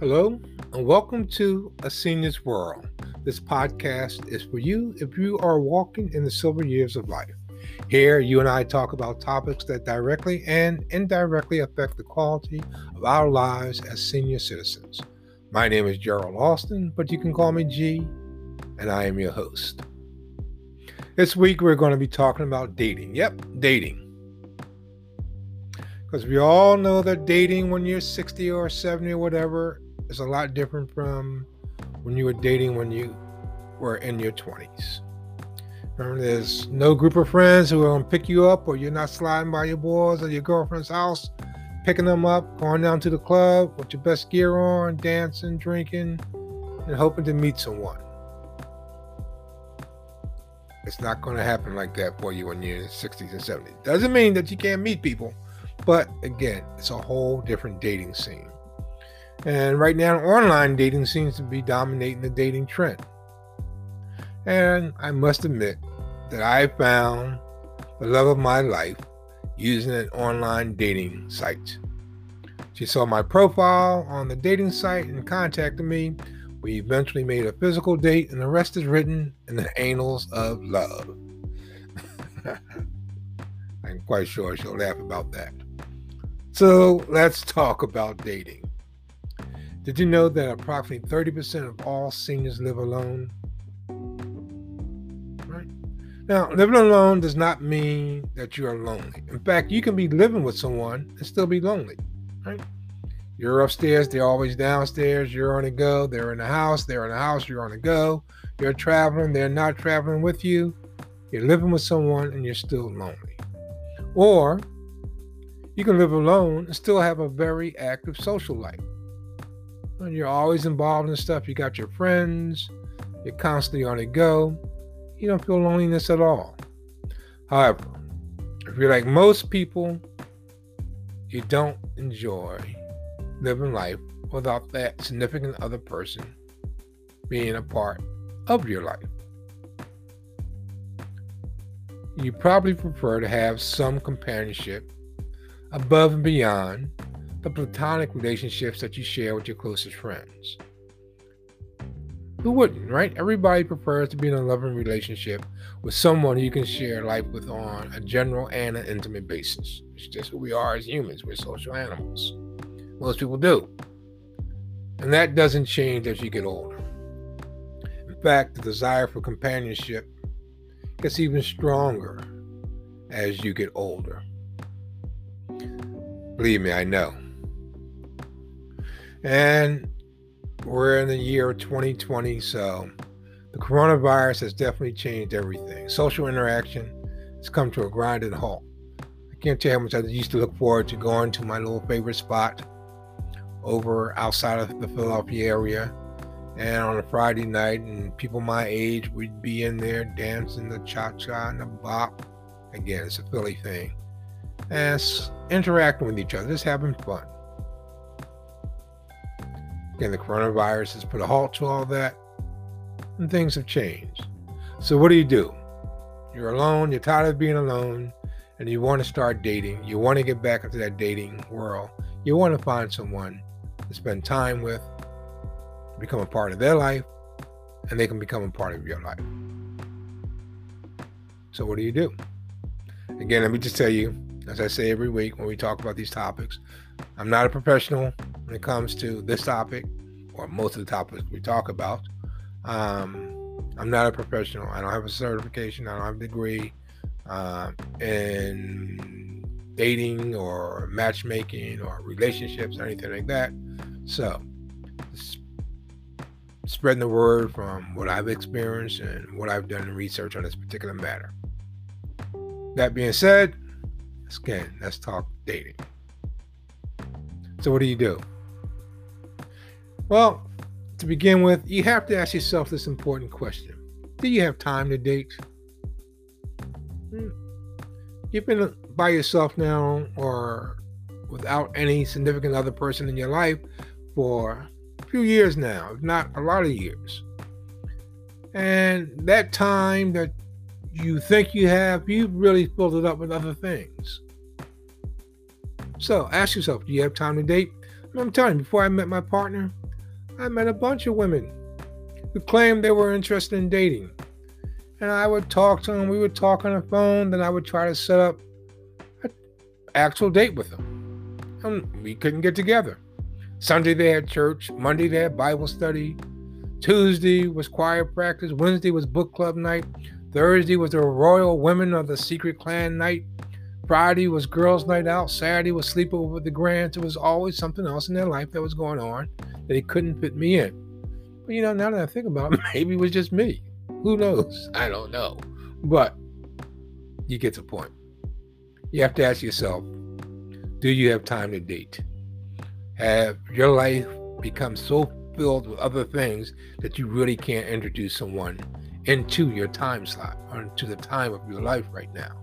Hello, and welcome to A Senior's World. This podcast is for you if you are walking in the silver years of life. Here, you and I talk about topics that directly and indirectly affect the quality of our lives as senior citizens. My name is Gerald Austin, but you can call me G, and I am your host. This week, we're going to be talking about dating. Yep, dating. Because we all know that dating when you're 60 or 70 or whatever is a lot different from when you were dating when you were in your 20s. Remember, there's no group of friends who are going to pick you up, or you're not sliding by your boys or your girlfriend's house, picking them up, going down to the club with your best gear on, dancing, drinking, and hoping to meet someone. It's not going to happen like that for you when you're in 60s and 70s. Doesn't mean that you can't meet people, but again, it's a whole different dating scene. And right now, online dating seems to be dominating the dating trend. And I must admit that I found the love of my life using an online dating site. She saw my profile on the dating site and contacted me. We eventually made a physical date, and the rest is written in the annals of love. I'm quite sure she'll laugh about that. So let's talk about dating. Did you know that approximately 30% of all seniors live alone? Right? Now, living alone does not mean that you are lonely. In fact, you can be living with someone and still be lonely, right? You're upstairs, they're always downstairs, you're on the go, they're in the house, they're in the house, you're on the go, you're traveling, they're not traveling with you, you're living with someone and you're still lonely. Or you can live alone and still have a very active social life you're always involved in stuff. You got your friends, you're constantly on the go. You don't feel loneliness at all. However, if you're like most people, you don't enjoy living life without that significant other person being a part of your life. You probably prefer to have some companionship above and beyond the platonic relationships that you share with your closest friends. Who wouldn't, right? Everybody prefers to be in a loving relationship with someone you can share life with on a general and an intimate basis. It's just who we are as humans. We're social animals. Most people do. And that doesn't change as you get older. In fact, the desire for companionship gets even stronger as you get older. Believe me, I know. And we're in the year 2020, so the coronavirus has definitely changed everything. Social interaction has come to a grinding halt. I can't tell you how much I used to look forward to going to my little favorite spot over outside of the Philadelphia area. And on a Friday night, and people my age would be in there dancing the cha cha and the bop. Again, it's a Philly thing. And interacting with each other, just having fun. Again, the coronavirus has put a halt to all that, and things have changed. So, what do you do? You're alone, you're tired of being alone, and you want to start dating. You want to get back into that dating world. You want to find someone to spend time with, become a part of their life, and they can become a part of your life. So, what do you do? Again, let me just tell you, as I say every week when we talk about these topics, I'm not a professional when it comes to this topic or most of the topics we talk about. Um, I'm not a professional. I don't have a certification. I don't have a degree uh, in dating or matchmaking or relationships or anything like that. So, spreading the word from what I've experienced and what I've done in research on this particular matter. That being said, again, let's talk dating. So, what do you do? Well, to begin with, you have to ask yourself this important question Do you have time to date? Hmm. You've been by yourself now or without any significant other person in your life for a few years now, if not a lot of years. And that time that you think you have, you've really filled it up with other things. So ask yourself, do you have time to date? I'm telling you, before I met my partner, I met a bunch of women who claimed they were interested in dating. And I would talk to them, we would talk on the phone, then I would try to set up an actual date with them. And we couldn't get together. Sunday they had church, Monday they had Bible study, Tuesday was choir practice, Wednesday was book club night, Thursday was the Royal Women of the Secret Clan night, Friday was girls' night out, Saturday was sleepover with the Grants. It was always something else in their life that was going on that they couldn't fit me in. But you know, now that I think about it, maybe it was just me. Who knows? I don't know. But you get the point. You have to ask yourself do you have time to date? Have your life become so filled with other things that you really can't introduce someone into your time slot or into the time of your life right now?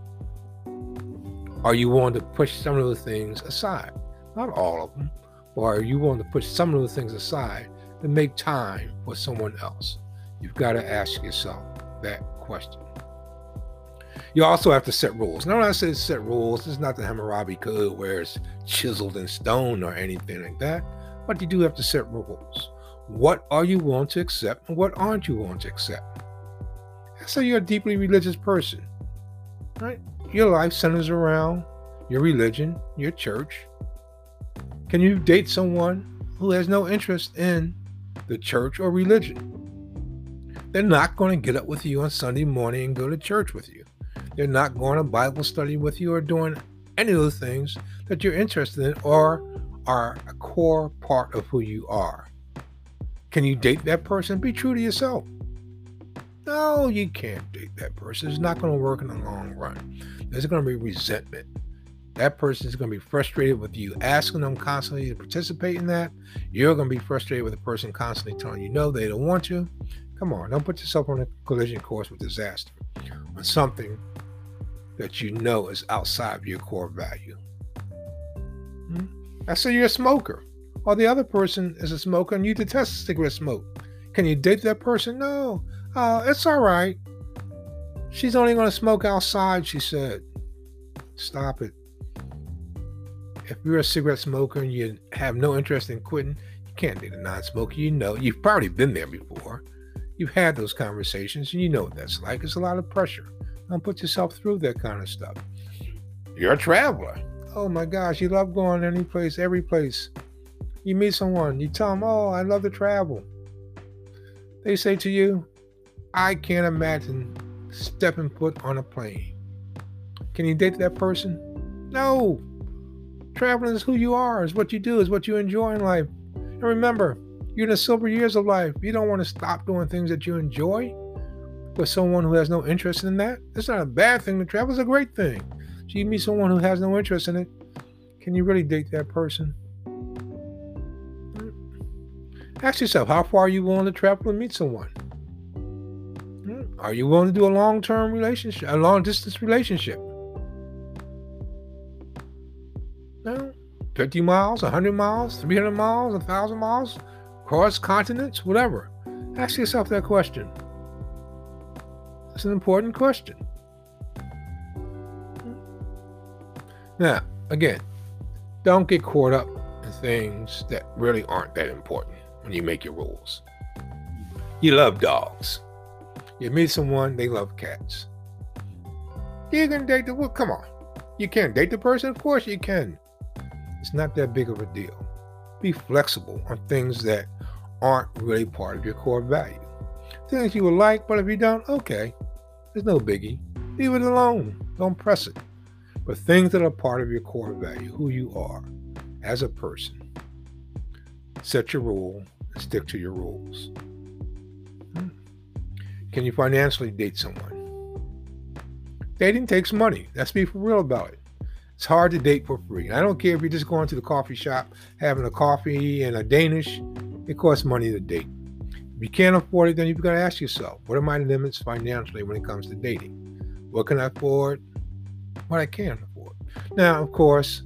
Are you willing to push some of those things aside? Not all of them. Or are you willing to push some of those things aside to make time for someone else? You've got to ask yourself that question. You also have to set rules. Now, when I say set rules, it's not the Hammurabi Code where it's chiseled in stone or anything like that, but you do have to set rules. What are you willing to accept and what aren't you willing to accept? Let's say you're a deeply religious person, right? Your life centers around your religion, your church. Can you date someone who has no interest in the church or religion? They're not going to get up with you on Sunday morning and go to church with you. They're not going to Bible study with you or doing any of the things that you're interested in or are a core part of who you are. Can you date that person? Be true to yourself. No, you can't date that person. It's not going to work in the long run. There's going to be resentment. That person is going to be frustrated with you asking them constantly to participate in that. You're going to be frustrated with the person constantly telling you no, they don't want to. Come on, don't put yourself on a collision course with disaster on something that you know is outside of your core value. Hmm? I say you're a smoker, or the other person is a smoker and you detest cigarette smoke. Can you date that person? No. Uh, it's all right. She's only going to smoke outside, she said. Stop it. If you're a cigarette smoker and you have no interest in quitting, you can't date a non smoker. You know, you've probably been there before. You've had those conversations and you know what that's like. It's a lot of pressure. Don't put yourself through that kind of stuff. You're a traveler. Oh my gosh, you love going any place, every place. You meet someone, you tell them, Oh, I love to travel. They say to you, I can't imagine stepping foot on a plane. Can you date that person? No. Traveling is who you are, is what you do, is what you enjoy in life. And remember, you're in the silver years of life. You don't want to stop doing things that you enjoy with someone who has no interest in that. It's not a bad thing to travel, it's a great thing. So you meet someone who has no interest in it. Can you really date that person? Hmm. Ask yourself, how far are you willing to travel to meet someone? Are you willing to do a long term relationship, a long distance relationship? No. 50 miles, 100 miles, 300 miles, 1,000 miles, cross continents, whatever. Ask yourself that question. It's an important question. Now, again, don't get caught up in things that really aren't that important when you make your rules. You love dogs. You meet someone, they love cats. You can date the well, come on. You can't date the person? Of course you can. It's not that big of a deal. Be flexible on things that aren't really part of your core value. Things you would like, but if you don't, okay. There's no biggie. Leave it alone. Don't press it. But things that are part of your core value, who you are as a person, set your rule and stick to your rules. Can you financially date someone? Dating takes money. Let's be for real about it. It's hard to date for free. I don't care if you're just going to the coffee shop, having a coffee and a Danish. It costs money to date. If you can't afford it, then you've got to ask yourself, what are my limits financially when it comes to dating? What can I afford? What I can't afford. Now, of course,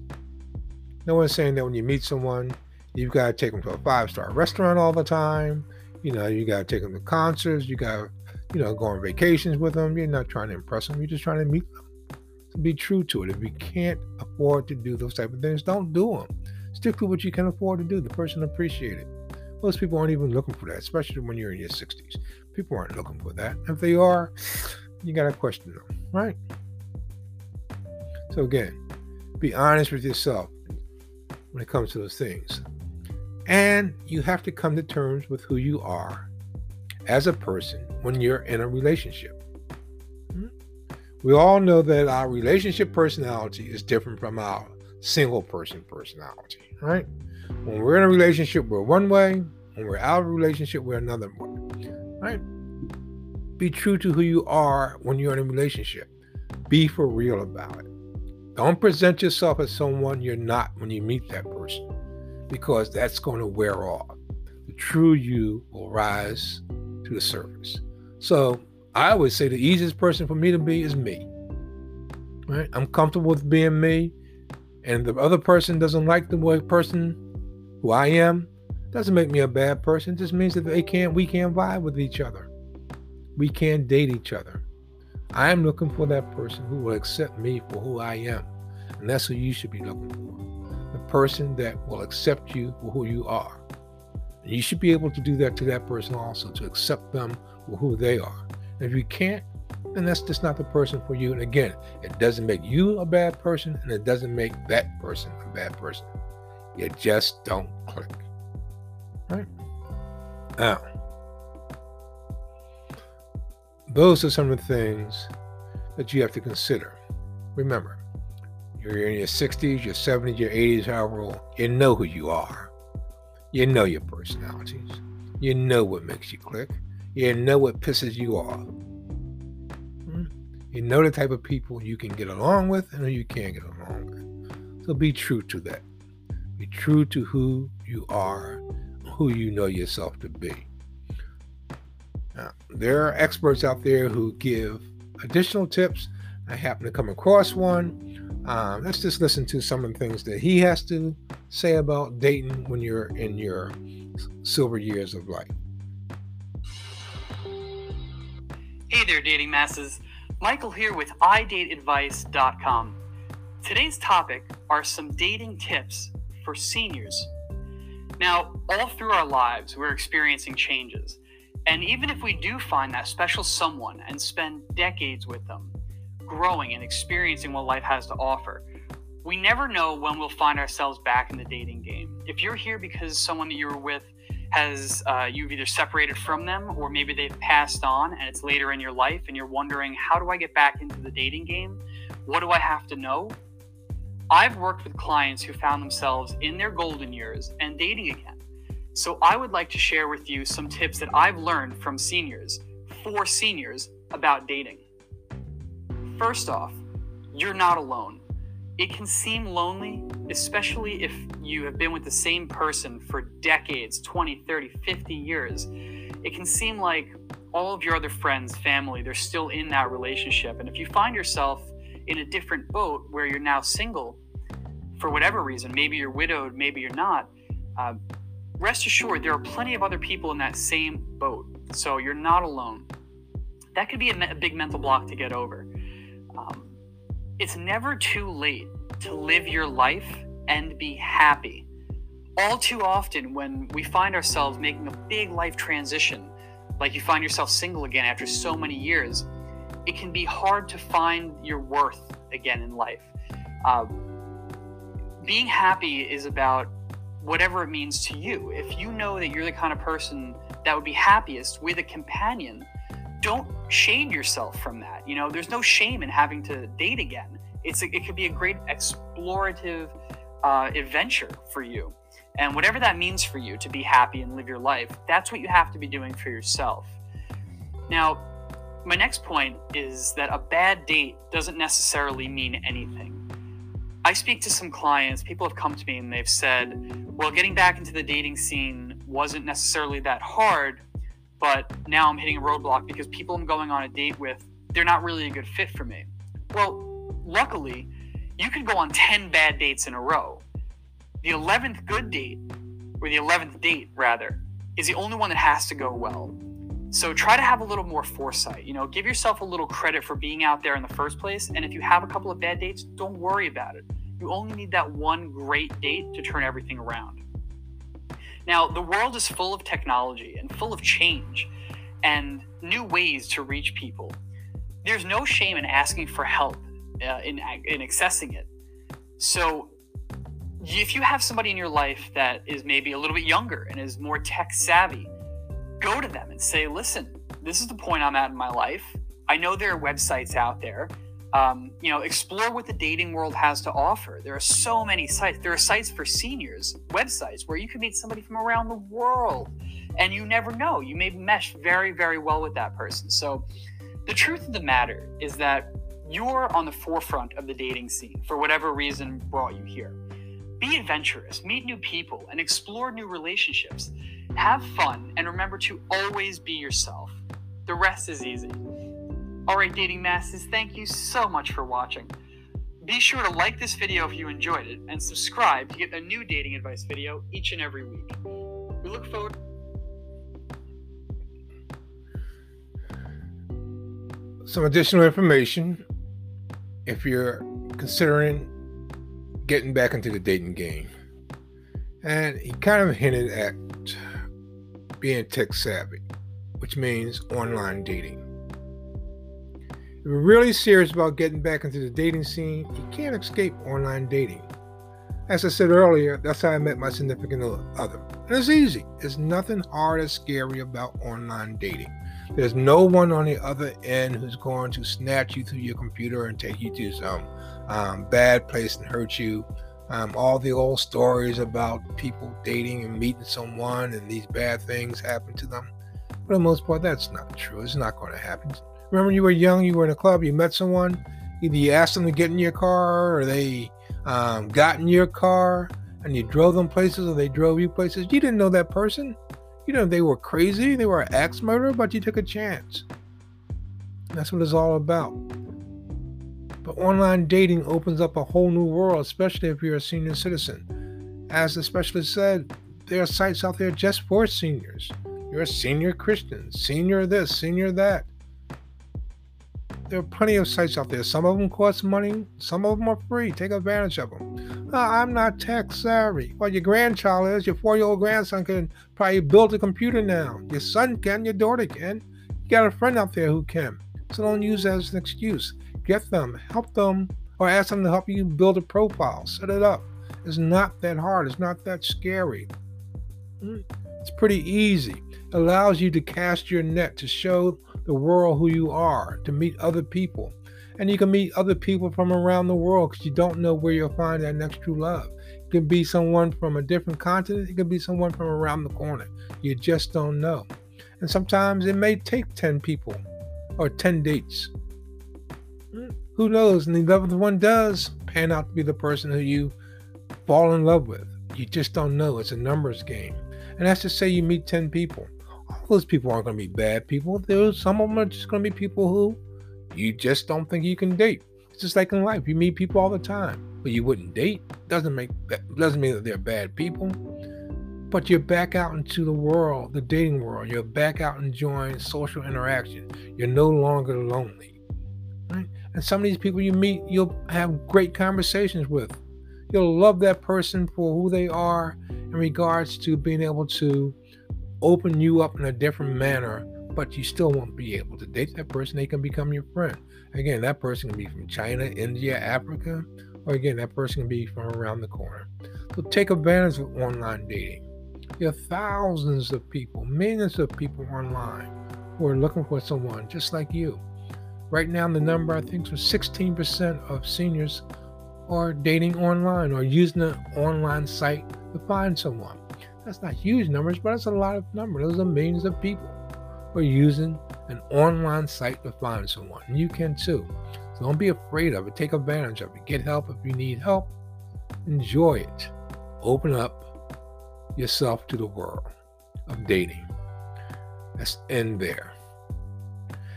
no one's saying that when you meet someone, you've got to take them to a five-star restaurant all the time. You know, you got to take them to concerts. You got to you know, go on vacations with them. You're not trying to impress them. You're just trying to meet them. To be true to it. If you can't afford to do those type of things, don't do them. Stick to what you can afford to do. The person appreciate it. Most people aren't even looking for that, especially when you're in your 60s. People aren't looking for that. If they are, you got to question them, right? So, again, be honest with yourself when it comes to those things. And you have to come to terms with who you are as a person when you're in a relationship. Hmm? We all know that our relationship personality is different from our single person personality, right? When we're in a relationship, we're one way. When we're out of a relationship, we're another way, right? Be true to who you are when you're in a relationship. Be for real about it. Don't present yourself as someone you're not when you meet that person because that's going to wear off. The true you will rise to the surface. So I would say the easiest person for me to be is me. Right? I'm comfortable with being me. And the other person doesn't like the way person who I am, doesn't make me a bad person. It just means that they can't we can't vibe with each other. We can't date each other. I am looking for that person who will accept me for who I am. And that's who you should be looking for. The person that will accept you for who you are. And you should be able to do that to that person also, to accept them for who they are. And if you can't, then that's just not the person for you. And again, it doesn't make you a bad person, and it doesn't make that person a bad person. You just don't click. Right? Now, those are some of the things that you have to consider. Remember, you're in your 60s, your 70s, your 80s, however old, you know who you are. You know your personalities. You know what makes you click. You know what pisses you off. Hmm? You know the type of people you can get along with and who you can't get along with. So be true to that. Be true to who you are, who you know yourself to be. Now, there are experts out there who give additional tips. I happen to come across one um, let's just listen to some of the things that he has to say about dating when you're in your silver years of life. Hey there, dating masses. Michael here with idateadvice.com. Today's topic are some dating tips for seniors. Now, all through our lives, we're experiencing changes. And even if we do find that special someone and spend decades with them, growing and experiencing what life has to offer. We never know when we'll find ourselves back in the dating game. If you're here because someone that you were with has uh, you've either separated from them or maybe they've passed on and it's later in your life and you're wondering how do I get back into the dating game? What do I have to know? I've worked with clients who found themselves in their golden years and dating again. So I would like to share with you some tips that I've learned from seniors, for seniors, about dating. First off, you're not alone. It can seem lonely, especially if you have been with the same person for decades 20, 30, 50 years. It can seem like all of your other friends, family, they're still in that relationship. And if you find yourself in a different boat where you're now single, for whatever reason, maybe you're widowed, maybe you're not, uh, rest assured there are plenty of other people in that same boat. So you're not alone. That could be a, me- a big mental block to get over. Um, it's never too late to live your life and be happy. All too often, when we find ourselves making a big life transition, like you find yourself single again after so many years, it can be hard to find your worth again in life. Uh, being happy is about whatever it means to you. If you know that you're the kind of person that would be happiest with a companion, don't shame yourself from that. You know, there's no shame in having to date again. It's a, it could be a great explorative uh, adventure for you, and whatever that means for you to be happy and live your life, that's what you have to be doing for yourself. Now, my next point is that a bad date doesn't necessarily mean anything. I speak to some clients, people have come to me and they've said, well, getting back into the dating scene wasn't necessarily that hard, but now I'm hitting a roadblock because people I'm going on a date with, they're not really a good fit for me. Well, luckily, you can go on 10 bad dates in a row. The 11th good date, or the 11th date rather, is the only one that has to go well. So try to have a little more foresight. You know, give yourself a little credit for being out there in the first place. And if you have a couple of bad dates, don't worry about it. You only need that one great date to turn everything around. Now, the world is full of technology and full of change and new ways to reach people. There's no shame in asking for help uh, in, in accessing it. So, if you have somebody in your life that is maybe a little bit younger and is more tech savvy, go to them and say, listen, this is the point I'm at in my life. I know there are websites out there. Um, you know, explore what the dating world has to offer. There are so many sites. There are sites for seniors, websites where you can meet somebody from around the world, and you never know. You may mesh very, very well with that person. So, the truth of the matter is that you're on the forefront of the dating scene for whatever reason brought you here. Be adventurous, meet new people, and explore new relationships. Have fun, and remember to always be yourself. The rest is easy. Alright, dating masses, thank you so much for watching. Be sure to like this video if you enjoyed it, and subscribe to get a new dating advice video each and every week. We look forward some additional information if you're considering getting back into the dating game. And he kind of hinted at being tech savvy, which means online dating. If you're really serious about getting back into the dating scene, you can't escape online dating. As I said earlier, that's how I met my significant other. And it's easy. There's nothing hard or scary about online dating. There's no one on the other end who's going to snatch you through your computer and take you to some um, bad place and hurt you. Um, all the old stories about people dating and meeting someone and these bad things happen to them. For the most part, that's not true. It's not going to happen. Remember, when you were young, you were in a club, you met someone, either you asked them to get in your car or they um, got in your car and you drove them places or they drove you places. You didn't know that person you know, they were crazy, they were an axe murderer, but you took a chance. That's what it's all about. But online dating opens up a whole new world, especially if you're a senior citizen. As the specialist said, there are sites out there just for seniors. You're a senior Christian, senior this, senior that there are plenty of sites out there. Some of them cost money, some of them are free. Take advantage of them. Uh, I'm not tech savvy. Well, your grandchild is. Your four year old grandson can probably build a computer now. Your son can, your daughter can. You got a friend out there who can. So don't use that as an excuse. Get them, help them, or ask them to help you build a profile. Set it up. It's not that hard, it's not that scary. Hmm. It's pretty easy. It allows you to cast your net to show the world who you are, to meet other people. And you can meet other people from around the world because you don't know where you'll find that next true love. It can be someone from a different continent, it can be someone from around the corner. You just don't know. And sometimes it may take 10 people or 10 dates. Hmm, who knows? And the 11th one does pan out to be the person who you fall in love with. You just don't know. It's a numbers game. And that's to say you meet 10 people all those people aren't going to be bad people. There's some of them are just going to be people who you just don't think you can date. It's just like in life, you meet people all the time, but you wouldn't date. Doesn't make doesn't mean that they're bad people. But you're back out into the world, the dating world. You're back out enjoying social interaction. You're no longer lonely. Right? And some of these people you meet, you'll have great conversations with. You'll love that person for who they are in regards to being able to open you up in a different manner, but you still won't be able to date that person. They can become your friend. Again, that person can be from China, India, Africa, or again, that person can be from around the corner. So take advantage of online dating. There are thousands of people, millions of people online who are looking for someone just like you. Right now, the number I think is 16% of seniors are dating online or using an online site to find someone. That's not huge numbers, but that's a lot of numbers. Those are millions of people who are using an online site to find someone. You can too. So don't be afraid of it. Take advantage of it. Get help if you need help. Enjoy it. Open up yourself to the world of dating. Let's end there.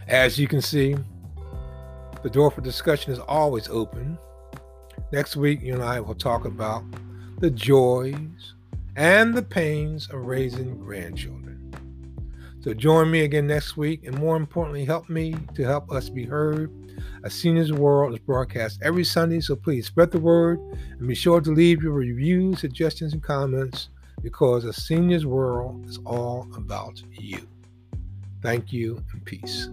As you can see, the door for discussion is always open. Next week, you and I will talk about the joys and the pains of raising grandchildren. So join me again next week, and more importantly, help me to help us be heard. A Seniors World is broadcast every Sunday, so please spread the word and be sure to leave your reviews, suggestions, and comments because a senior's world is all about you. Thank you and peace.